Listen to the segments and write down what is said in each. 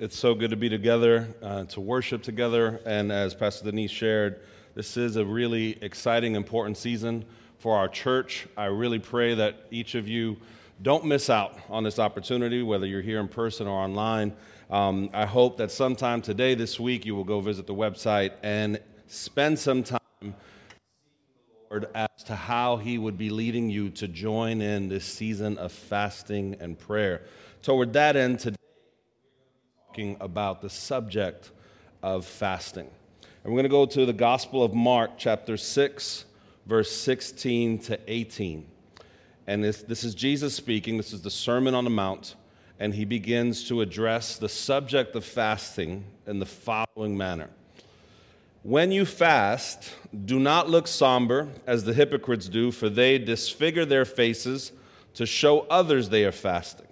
It's so good to be together, uh, to worship together. And as Pastor Denise shared, this is a really exciting, important season for our church. I really pray that each of you don't miss out on this opportunity, whether you're here in person or online. Um, I hope that sometime today, this week, you will go visit the website and spend some time the Lord as to how He would be leading you to join in this season of fasting and prayer. Toward that end, today, talking about the subject of fasting. And we're going to go to the Gospel of Mark, chapter 6, verse 16 to 18. And this, this is Jesus speaking. This is the Sermon on the Mount. And he begins to address the subject of fasting in the following manner When you fast, do not look somber as the hypocrites do, for they disfigure their faces to show others they are fasting.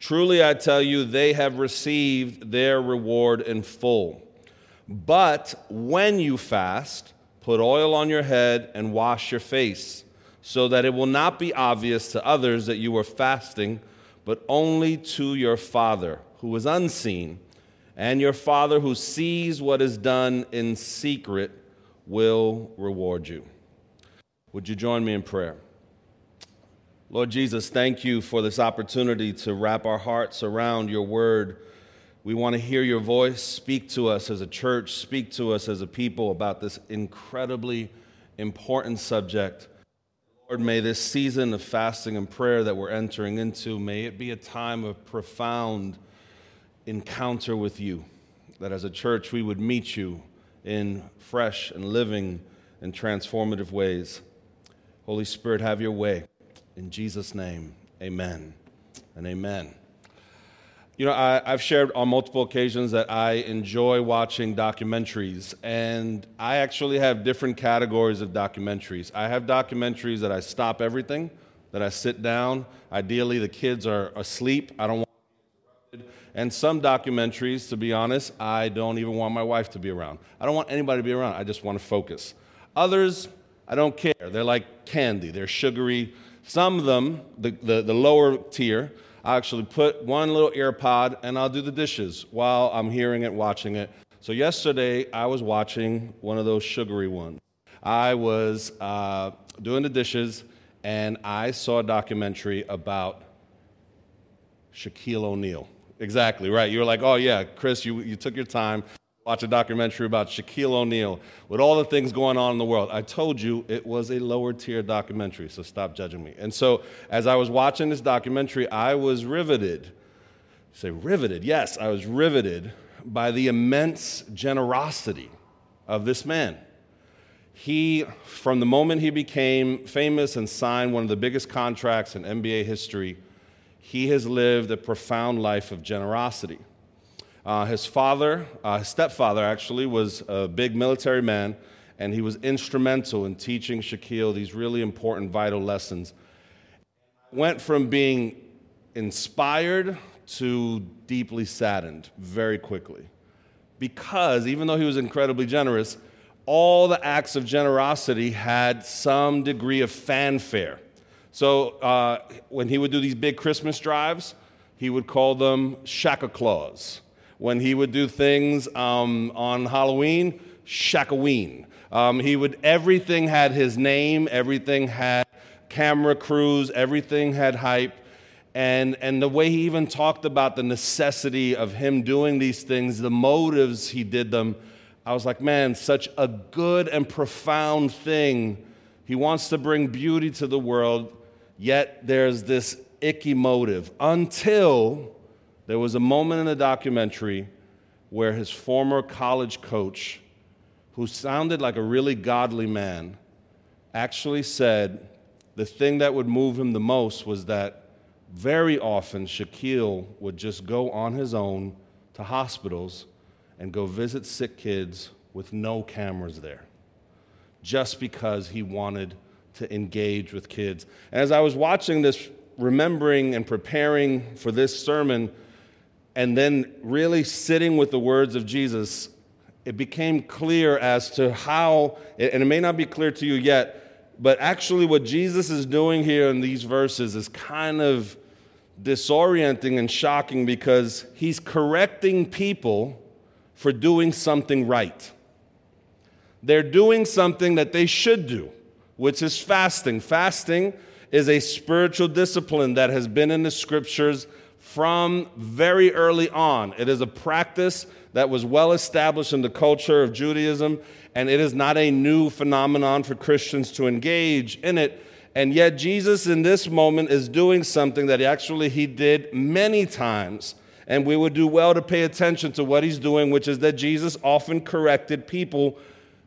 Truly, I tell you, they have received their reward in full. But when you fast, put oil on your head and wash your face, so that it will not be obvious to others that you are fasting, but only to your Father who is unseen. And your Father who sees what is done in secret will reward you. Would you join me in prayer? Lord Jesus, thank you for this opportunity to wrap our hearts around your word. We want to hear your voice. Speak to us as a church, speak to us as a people about this incredibly important subject. Lord, may this season of fasting and prayer that we're entering into, may it be a time of profound encounter with you. That as a church, we would meet you in fresh and living and transformative ways. Holy Spirit, have your way. In Jesus' name, amen and amen. You know, I, have shared on multiple occasions that I enjoy watching documentaries, and I actually have different categories of documentaries. I have documentaries that I stop everything, that I sit down. Ideally, the kids are asleep. I don't want and some documentaries, to be honest, I don't even want my wife to be around. I don't want anybody to be around. I just want to focus. Others, I don't care. They're like candy, they're sugary, some of them, the, the, the lower tier, I actually put one little ear pod and I'll do the dishes while I'm hearing it, watching it. So yesterday I was watching one of those sugary ones. I was uh, doing the dishes and I saw a documentary about Shaquille O'Neal. Exactly, right. You were like, oh, yeah, Chris, you, you took your time watch a documentary about Shaquille O'Neal with all the things going on in the world. I told you it was a lower tier documentary, so stop judging me. And so as I was watching this documentary, I was riveted. You say riveted? Yes, I was riveted by the immense generosity of this man. He, from the moment he became famous and signed one of the biggest contracts in NBA history, he has lived a profound life of generosity. Uh, his father, uh, his stepfather actually, was a big military man, and he was instrumental in teaching Shaquille these really important, vital lessons. Went from being inspired to deeply saddened very quickly. Because even though he was incredibly generous, all the acts of generosity had some degree of fanfare. So uh, when he would do these big Christmas drives, he would call them Shaka Claus when he would do things um, on Halloween, Shakoween. Um, he would, everything had his name, everything had camera crews, everything had hype. And, and the way he even talked about the necessity of him doing these things, the motives he did them, I was like, man, such a good and profound thing. He wants to bring beauty to the world, yet there's this icky motive until there was a moment in the documentary where his former college coach, who sounded like a really godly man, actually said the thing that would move him the most was that very often Shaquille would just go on his own to hospitals and go visit sick kids with no cameras there, just because he wanted to engage with kids. And as I was watching this, remembering and preparing for this sermon, and then really sitting with the words of Jesus, it became clear as to how, and it may not be clear to you yet, but actually what Jesus is doing here in these verses is kind of disorienting and shocking because he's correcting people for doing something right. They're doing something that they should do, which is fasting. Fasting is a spiritual discipline that has been in the scriptures from very early on. It is a practice that was well established in the culture of Judaism, and it is not a new phenomenon for Christians to engage in it. And yet, Jesus in this moment is doing something that actually he did many times. And we would do well to pay attention to what he's doing, which is that Jesus often corrected people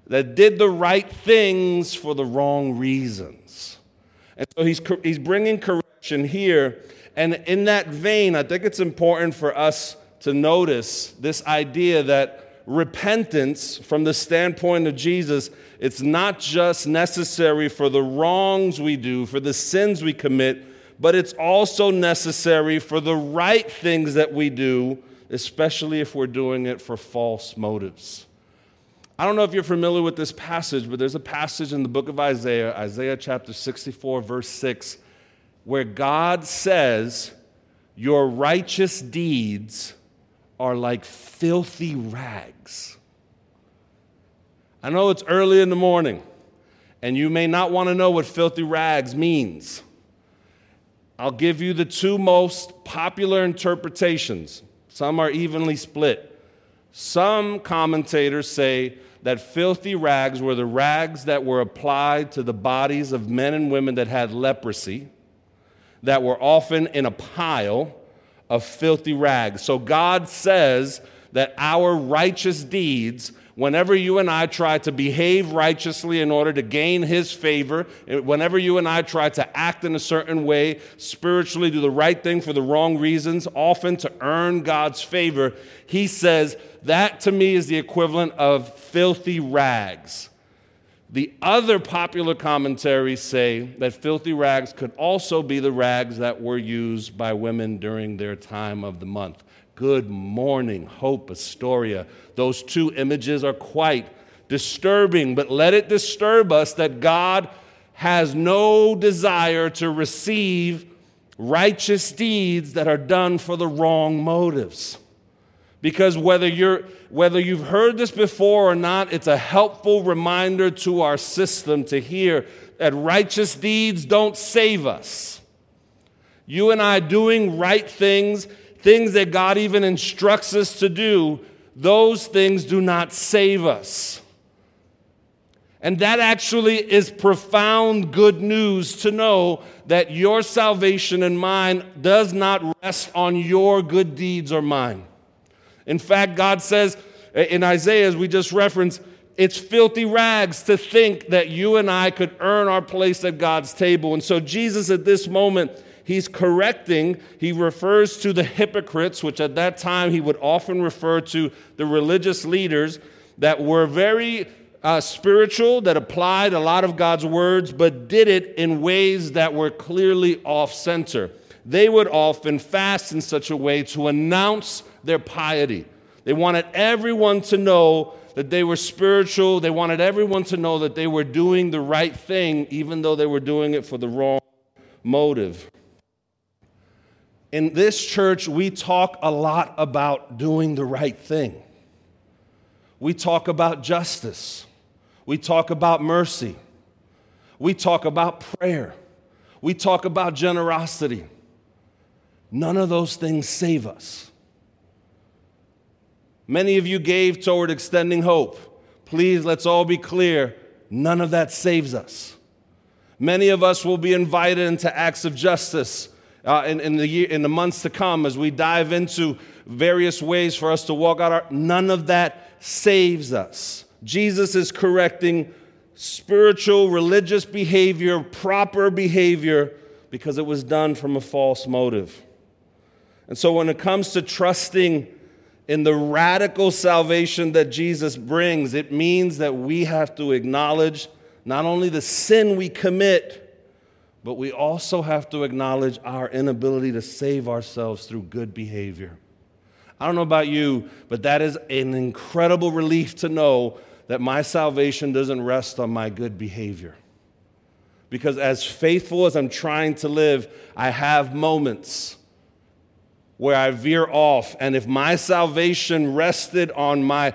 that did the right things for the wrong reasons. And so he's, he's bringing correction here. And in that vein, I think it's important for us to notice this idea that repentance, from the standpoint of Jesus, it's not just necessary for the wrongs we do, for the sins we commit, but it's also necessary for the right things that we do, especially if we're doing it for false motives. I don't know if you're familiar with this passage, but there's a passage in the book of Isaiah, Isaiah chapter 64, verse 6, where God says, Your righteous deeds are like filthy rags. I know it's early in the morning, and you may not want to know what filthy rags means. I'll give you the two most popular interpretations. Some are evenly split. Some commentators say that filthy rags were the rags that were applied to the bodies of men and women that had leprosy, that were often in a pile of filthy rags. So God says that our righteous deeds whenever you and I try to behave righteously in order to gain His favor, eh, whenever you and I try to act in a certain way, spiritually do the right thing for the wrong reasons, often to earn God's favor, He says that to me is the equivalent of filthy rags. The other popular commentaries say that filthy rags could also be the rags that were used by women during their time of the month. Good morning, Hope Astoria. Those two images are quite disturbing, but let it disturb us that God has no desire to receive righteous deeds that are done for the wrong motives. Because whether, you're, whether you've heard this before or not, it's a helpful reminder to our system to hear that righteous deeds don't save us. You and I doing right things things that God even instructs us to do, those things do not save us. And that actually is profound good news to know that your salvation and mine does not rest on your good deeds or mine. In fact, God says in Isaiah, as we just referenced, it's filthy rags to think that you and I could earn our place at God's table. And so, Jesus at this moment, he's correcting, he refers to the hypocrites, which at that time he would often refer to the religious leaders that were very uh, spiritual, that applied a lot of God's words, but did it in ways that were clearly off center. They would often fast in such a way to announce their piety. They wanted everyone to know that they were spiritual. They wanted everyone to know that they were doing the right thing, even though they were doing it for the wrong motive. In this church, we talk a lot about doing the right thing. We talk about justice. We talk about mercy. We talk about prayer. We talk about generosity. None of those things save us. Many of you gave toward extending hope. Please, let's all be clear none of that saves us. Many of us will be invited into acts of justice uh, in, in, the year, in the months to come as we dive into various ways for us to walk out our, none of that saves us. Jesus is correcting spiritual, religious behavior, proper behavior, because it was done from a false motive. And so when it comes to trusting in the radical salvation that Jesus brings, it means that we have to acknowledge not only the sin we commit, but we also have to acknowledge our inability to save ourselves through good behavior. I don't know about you, but that is an incredible relief to know that my salvation doesn't rest on my good behavior. Because as faithful as I'm trying to live, I have moments where I veer off. And if my salvation rested on my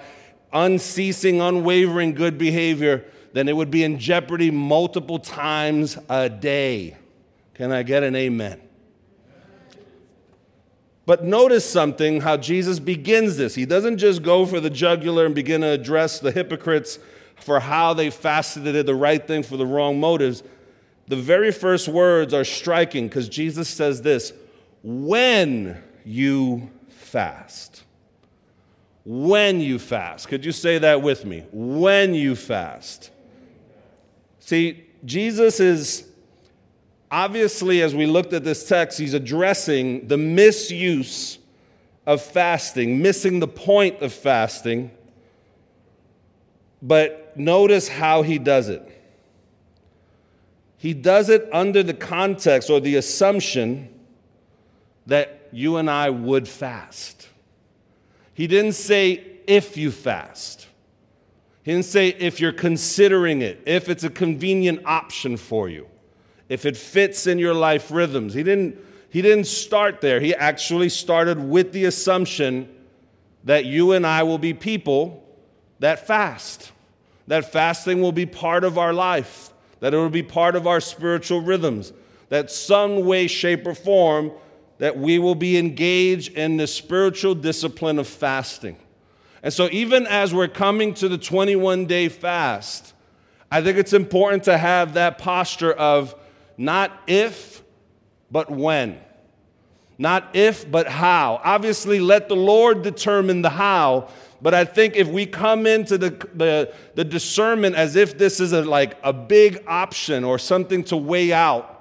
unceasing, unwavering good behavior, then it would be in jeopardy multiple times a day. Can I get an amen? But notice something how Jesus begins this. He doesn't just go for the jugular and begin to address the hypocrites for how they fasted the right thing for the wrong motives. The very first words are striking because Jesus says this when you fast. When you fast. Could you say that with me? When you fast. See, Jesus is obviously, as we looked at this text, he's addressing the misuse of fasting, missing the point of fasting. But notice how he does it. He does it under the context or the assumption that you and I would fast. He didn't say if you fast. He didn't say if you're considering it, if it's a convenient option for you, if it fits in your life rhythms. He didn't, he didn't start there. He actually started with the assumption that you and I will be people that fast, that fasting will be part of our life that it will be part of our spiritual rhythms, that some way, shape, or form, that we will be engaged in the spiritual discipline of fasting. And so, even as we're coming to the 21 day fast, I think it's important to have that posture of not if, but when. Not if, but how. Obviously, let the Lord determine the how, but I think if we come into the, the, the discernment as if this is a, like a big option or something to weigh out,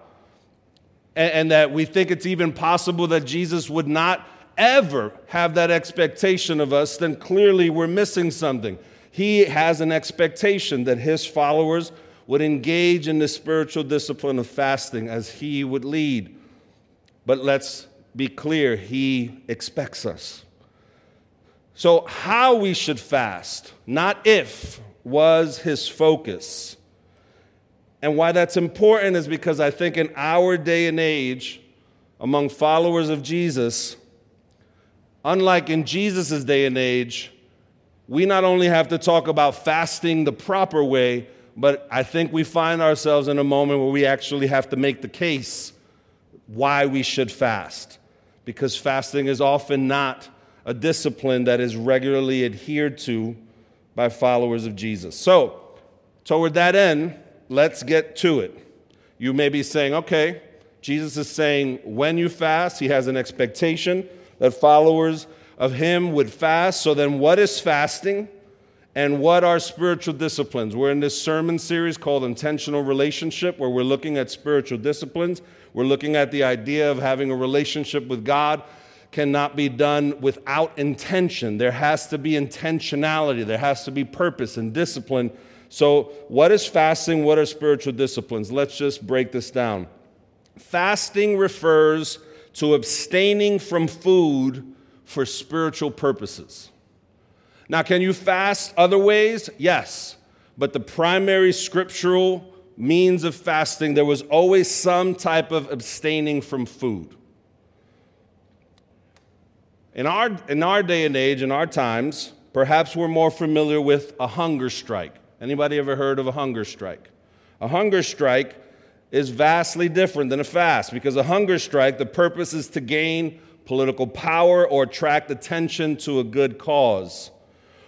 and, and that we think it's even possible that Jesus would not ever have that expectation of us, then clearly we're missing something. He has an expectation that his followers would engage in the spiritual discipline of fasting as he would lead. But let's be clear, he expects us. So, how we should fast, not if, was his focus. And why that's important is because I think in our day and age, among followers of Jesus, unlike in Jesus' day and age, we not only have to talk about fasting the proper way, but I think we find ourselves in a moment where we actually have to make the case why we should fast. Because fasting is often not a discipline that is regularly adhered to by followers of Jesus. So, toward that end, let's get to it. You may be saying, okay, Jesus is saying when you fast, he has an expectation that followers of him would fast. So then, what is fasting? And what are spiritual disciplines? We're in this sermon series called Intentional Relationship, where we're looking at spiritual disciplines. We're looking at the idea of having a relationship with God cannot be done without intention. There has to be intentionality, there has to be purpose and discipline. So, what is fasting? What are spiritual disciplines? Let's just break this down. Fasting refers to abstaining from food for spiritual purposes. Now, can you fast other ways? Yes. But the primary scriptural means of fasting, there was always some type of abstaining from food. In our, in our day and age, in our times, perhaps we're more familiar with a hunger strike. Anybody ever heard of a hunger strike? A hunger strike is vastly different than a fast because a hunger strike, the purpose is to gain political power or attract attention to a good cause.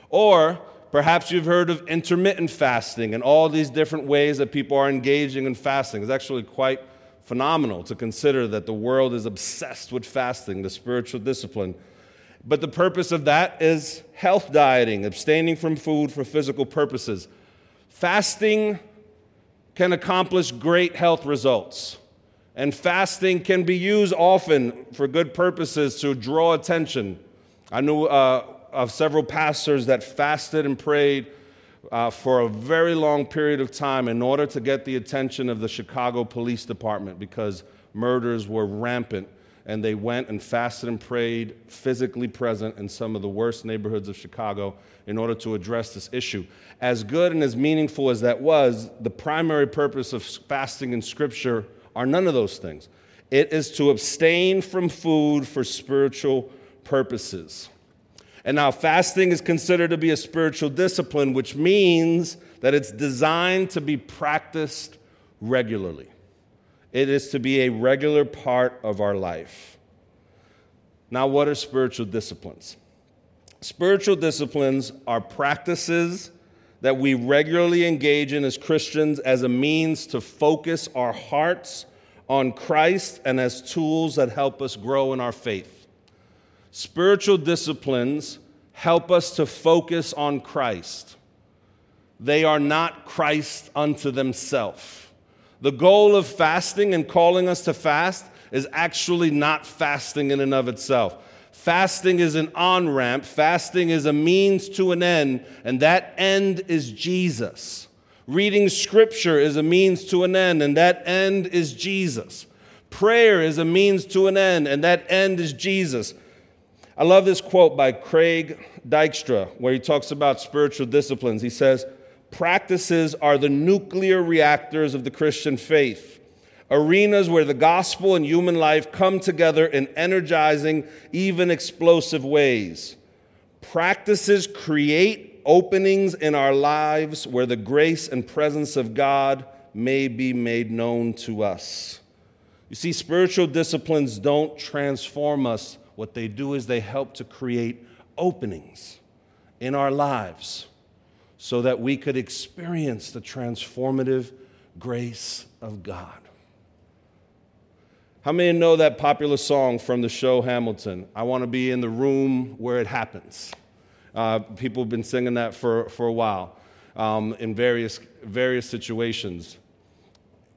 Or perhaps you've heard of intermittent fasting and all these different ways that people are engaging in fasting. It's actually quite phenomenal to consider that the world is obsessed with fasting, the spiritual discipline but the purpose of that is health dieting, abstaining from food for physical purposes. Fasting can accomplish great health results. And fasting can be used often for good purposes to draw attention. I knew uh, of several pastors that fasted and prayed uh, for a very long period of time in order to get the attention of the Chicago Police Department because murders were rampant and they went and fasted and prayed, physically present in some of the worst neighborhoods of Chicago in order to address this issue. As good and as meaningful as that was, the primary purpose of fasting in Scripture are none of those things. it is to abstain from food for spiritual purposes. And now, fasting is considered to be a spiritual discipline, which means that it's designed to be practiced regularly. It is to be a regular part of our life. Now, what are spiritual disciplines? Spiritual disciplines are practices that we regularly engage in as Christians as a means to focus our hearts on Christ and as tools that help us grow in our faith. Spiritual disciplines help us to focus on Christ. They are not Christ unto themselves. The goal of fasting and calling us to fast is actually not fasting in and of itself. Fasting is an on ramp, fasting is a means to an end, and that end is Jesus. Reading scripture is a means to an end, and that end is Jesus. Prayer is a means to an end, and that end is Jesus. I love this quote by Craig Dykstra, where he talks about spiritual disciplines. He says, Practices are the nuclear reactors of the Christian faith arenas where the gospel and human life come together in energizing, even explosive ways. Practices create openings in our lives where the grace and presence of God may be made known to us. You see, spiritual disciplines don't transform us. What they do is they help to create openings in our lives so that we could experience the transformative grace of God. How many know that popular song from the show Hamilton? I want to be in the room where it happens. Uh, people have been singing that for, for a while um, in various, various situations.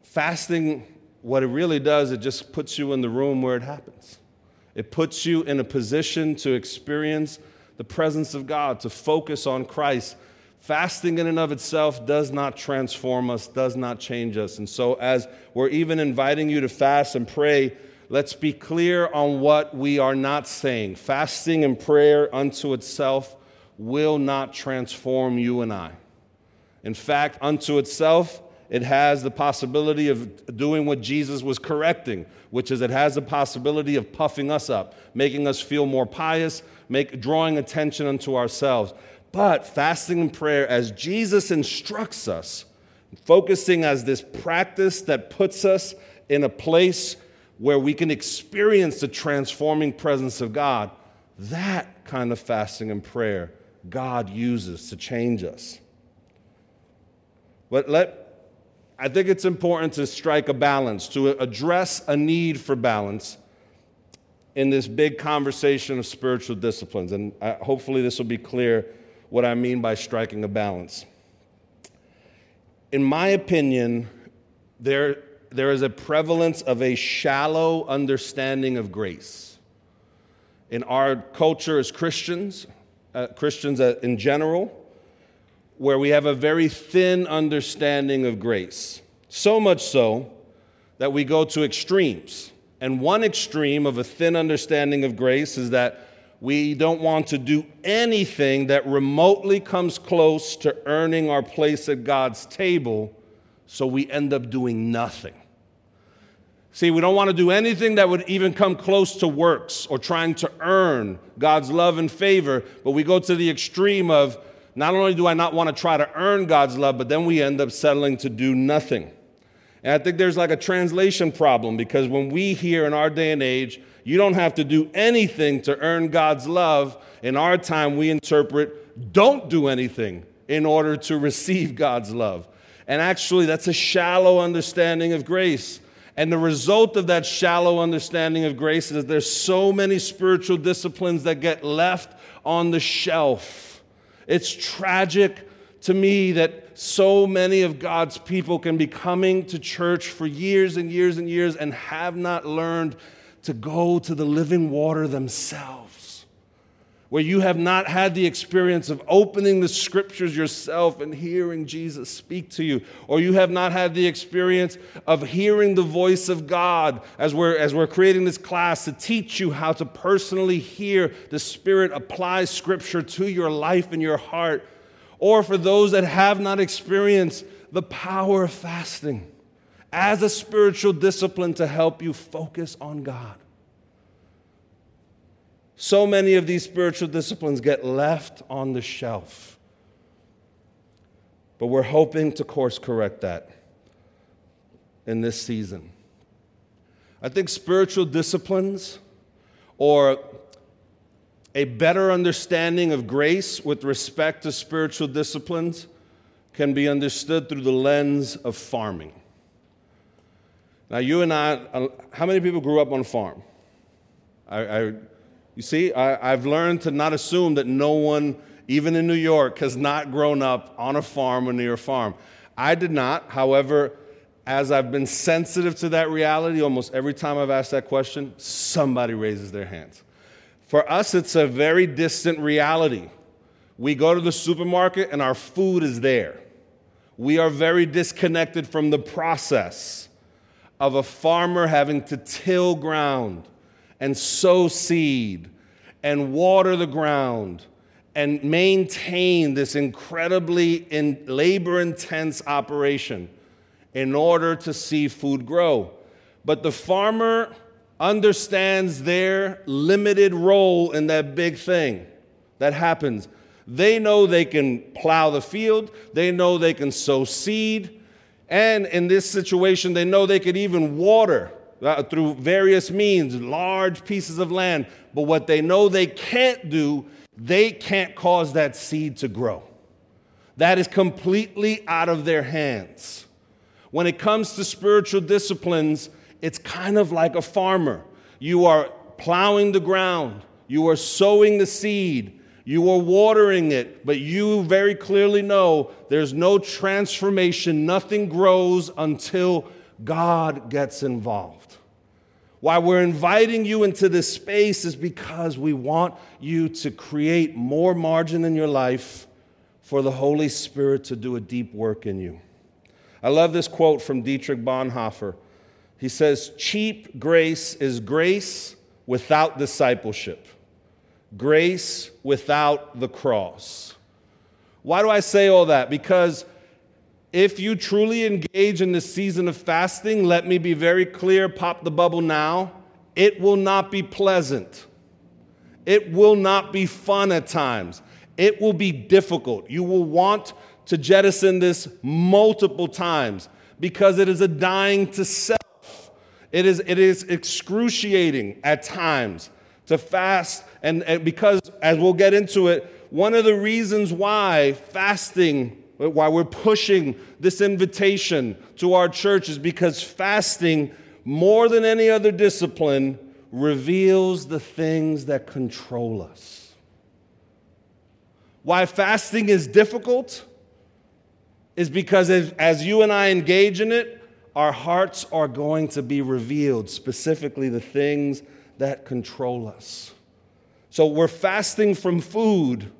Fasting, what it really does, it just puts you in the room where it happens. It puts you in a position to experience the presence of God, to focus on Christ, Fasting in and of itself does not transform us, does not change us. And so, as we're even inviting you to fast and pray, let's be clear on what we are not saying. Fasting and prayer unto itself will not transform you and I. In fact, unto itself, it has the possibility of doing what Jesus was correcting, which is it has the possibility of puffing us up, making us feel more pious, make, drawing attention unto ourselves. But fasting and prayer, as Jesus instructs us, focusing as this practice that puts us in a place where we can experience the transforming presence of God, that kind of fasting and prayer God uses to change us. But let I think it's important to strike a balance, to address a need for balance in this big conversation of spiritual disciplines. And uh, hopefully, this will be clear what I mean by striking a balance. In my opinion, there, there is a prevalence of a shallow understanding of grace. In our culture as Christians, uh, Christians in general, where we have a very thin understanding of grace. So much so that we go to extremes. And one extreme of a thin understanding of grace is that we don't want to do anything that remotely comes close to earning our place at God's table, so we end up doing nothing. See, we don't want to do anything that would even come close to works or trying to earn God's love and favor, but we go to the extreme of not only do I not want to try to earn God's love, but then we end up settling to do nothing. And I think there's like a translation problem because when we hear in our day and age, you don't have to do anything to earn God's love. In our time, we interpret don't do anything in order to receive God's love. And actually, that's a shallow understanding of grace. And the result of that shallow understanding of grace is there's so many spiritual disciplines that get left on the shelf. It's tragic to me that so many of God's people can be coming to church for years and years and years and have not learned to go to the living water themselves, where you have not had the experience of opening the scriptures yourself and hearing Jesus speak to you, or you have not had the experience of hearing the voice of God as we're, as we're creating this class to teach you how to personally hear the Spirit apply scripture to your life and your heart, or for those that have not experienced the power of fasting as a spiritual discipline to help you focus on God. So many of these spiritual disciplines get left on the shelf. But we're hoping to course correct that in this season. I think spiritual disciplines or a better understanding of grace with respect to spiritual disciplines can be understood through the lens of farming. Now, you and I, how many people grew up on a farm? I, I you see, I, I've learned to not assume that no one, even in New York, has not grown up on a farm or near a farm. I did not. However, as I've been sensitive to that reality, almost every time I've asked that question, somebody raises their hands. For us, it's a very distant reality. We go to the supermarket and our food is there. We are very disconnected from the process of a farmer having to till ground and sow seed and water the ground and maintain this incredibly in labor intense operation in order to see food grow. But the farmer understands their limited role in that big thing that happens. They know they can plow the field, they know they can sow seed, and in this situation, they know they could even water uh, through various means large pieces of land. But what they know they can't do, they can't cause that seed to grow. That is completely out of their hands. When it comes to spiritual disciplines, it's kind of like a farmer. You are plowing the ground, you are sowing the seed, you are watering it, but you very clearly know there's no transformation, nothing grows until God gets involved. Why we're inviting you into this space is because we want you to create more margin in your life for the Holy Spirit to do a deep work in you. I love this quote from Dietrich Bonhoeffer. He says, Cheap grace is grace without discipleship grace without the cross. Why do I say all that? Because if you truly engage in this season of fasting, let me be very clear, pop the bubble now, it will not be pleasant. It will not be fun at times. It will be difficult. You will want to jettison this multiple times because it is a dying to self. It is, it is excruciating at times to fast. And, and because, as we'll get into it, one of the reasons why fasting, why we're pushing this invitation to our church is because fasting, more than any other discipline, reveals the things that control us. Why fasting is difficult is because as, as you and I engage in it, our hearts are going to be revealed, specifically the things that control us. So we're fasting from food,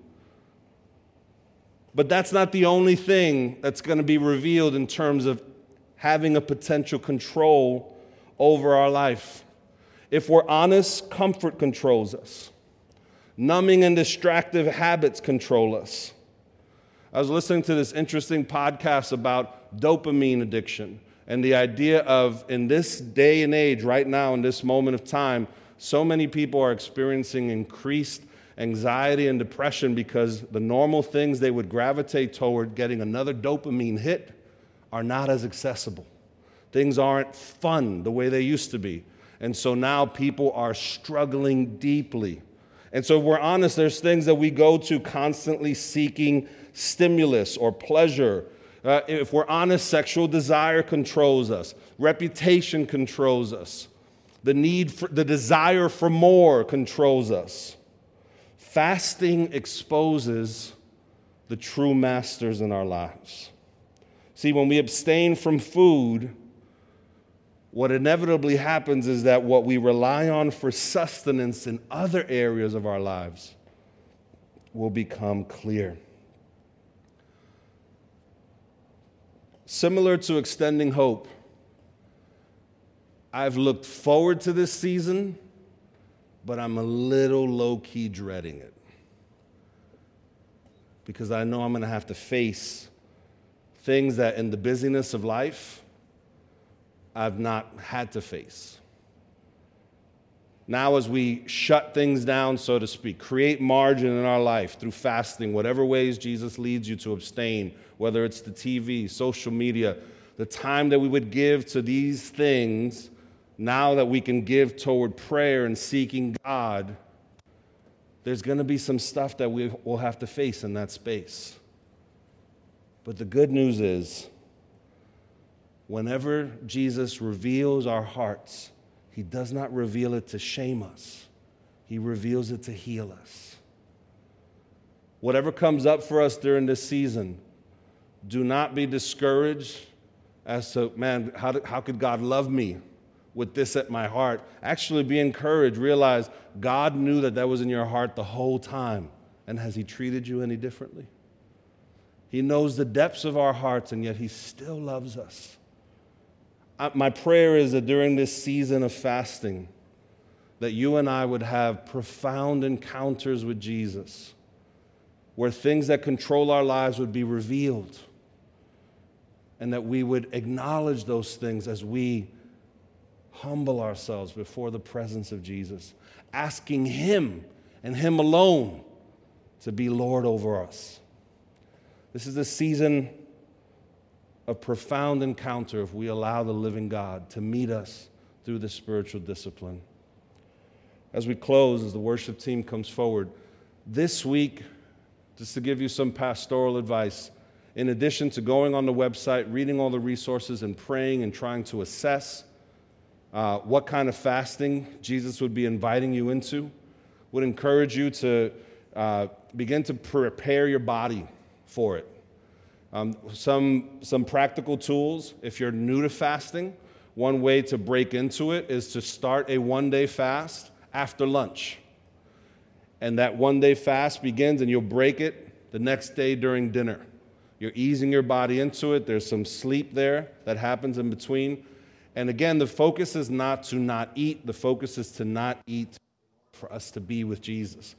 but that's not the only thing that's going to be revealed in terms of having a potential control over our life. If we're honest, comfort controls us. Numbing and distractive habits control us. I was listening to this interesting podcast about dopamine addiction and the idea of, in this day and age, right now, in this moment of time, so many people are experiencing increased anxiety and depression because the normal things they would gravitate toward getting another dopamine hit are not as accessible. Things aren't fun the way they used to be. And so now people are struggling deeply. And so, if we're honest, there's things that we go to constantly seeking stimulus or pleasure. Uh, if we're honest, sexual desire controls us, reputation controls us. The need for the desire for more controls us. Fasting exposes the true masters in our lives. See, when we abstain from food, what inevitably happens is that what we rely on for sustenance in other areas of our lives will become clear. Similar to extending hope, I've looked forward to this season, but I'm a little low key dreading it. Because I know I'm going to have to face things that in the busyness of life I've not had to face. Now, as we shut things down, so to speak, create margin in our life through fasting, whatever ways Jesus leads you to abstain, whether it's the TV, social media, the time that we would give to these things, now that we can give toward prayer and seeking God, there's going to be some stuff that we will have to face in that space. But the good news is, whenever Jesus reveals our hearts, he does not reveal it to shame us, He reveals it to heal us. Whatever comes up for us during this season, do not be discouraged as to, man, how, how could God love me with this at my heart? Actually, be encouraged. Realize God knew that that was in your heart the whole time. And has He treated you any differently? He knows the depths of our hearts, and yet He still loves us my prayer is that during this season of fasting, that you and I would have profound encounters with Jesus, where things that control our lives would be revealed, and that we would acknowledge those things as we humble ourselves before the presence of Jesus, asking Him and Him alone to be Lord over us. This is a season of profound encounter if we allow the living God to meet us through the spiritual discipline. As we close, as the worship team comes forward, this week, just to give you some pastoral advice, in addition to going on the website, reading all the resources, and praying and trying to assess uh, what kind of fasting Jesus would be inviting you into, would encourage you to uh, begin to prepare your body for it. Um, some, some practical tools if you're new to fasting. One way to break into it is to start a one day fast after lunch. And that one day fast begins, and you'll break it the next day during dinner. You're easing your body into it. There's some sleep there that happens in between. And again, the focus is not to not eat, the focus is to not eat for us to be with Jesus.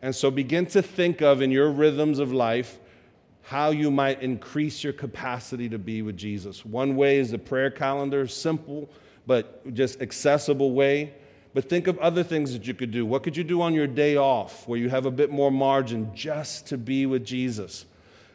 And so begin to think of in your rhythms of life how you might increase your capacity to be with Jesus. One way is the prayer calendar, simple but just accessible way. But think of other things that you could do. What could you do on your day off where you have a bit more margin just to be with Jesus?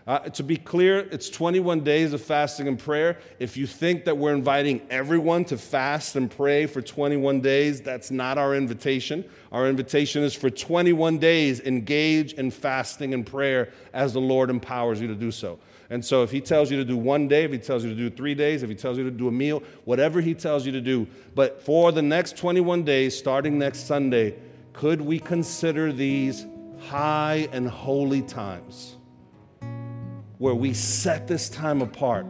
Uh, to be clear, it's 21 days of fasting and prayer. If you think that we're inviting everyone to fast and pray for 21 days, that's not our invitation. Our invitation is for 21 days, engage in fasting and prayer as the Lord empowers you to do so. And so, if He tells you to do one day, if He tells you to do three days, if He tells you to do a meal, whatever He tells you to do, but for the next 21 days, starting next Sunday, could we consider these high and holy times? Where we set this time apart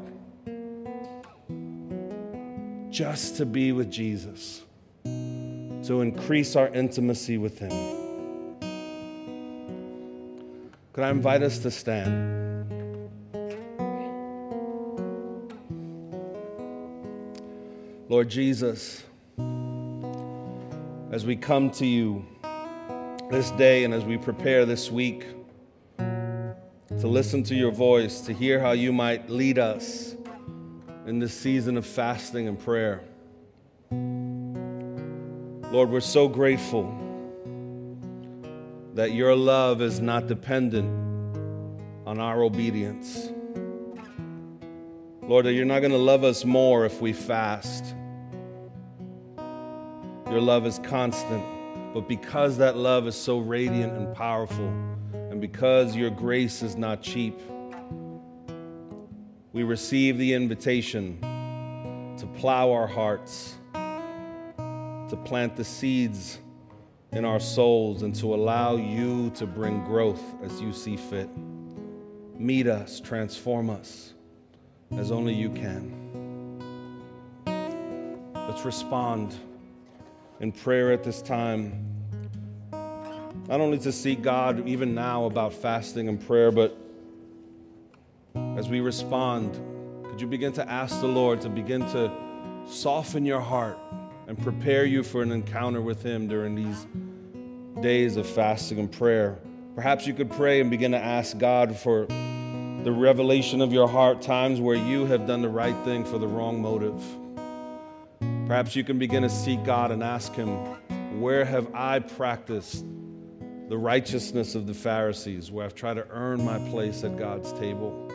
just to be with Jesus, to increase our intimacy with Him. Could I invite us to stand? Lord Jesus, as we come to you this day and as we prepare this week, to listen to your voice, to hear how you might lead us in this season of fasting and prayer. Lord, we're so grateful that your love is not dependent on our obedience. Lord, that you're not going to love us more if we fast. Your love is constant, but because that love is so radiant and powerful, and because your grace is not cheap, we receive the invitation to plow our hearts, to plant the seeds in our souls, and to allow you to bring growth as you see fit. Meet us, transform us as only you can. Let's respond in prayer at this time not only to seek God even now about fasting and prayer, but as we respond, could you begin to ask the Lord to begin to soften your heart and prepare you for an encounter with Him during these days of fasting and prayer? Perhaps you could pray and begin to ask God for the revelation of your heart, times where you have done the right thing for the wrong motive. Perhaps you can begin to seek God and ask Him, Where have I practiced the righteousness of the Pharisees, where I've tried to earn my place at God's table?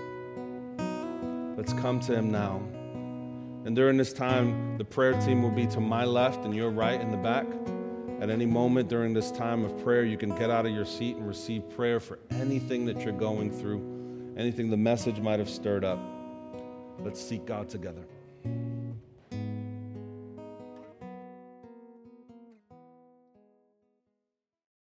Let's come to Him now. And during this time, the prayer team will be to my left and your right in the back. At any moment during this time of prayer, you can get out of your seat and receive prayer for anything that you're going through, anything the message might have stirred up. Let's seek God together.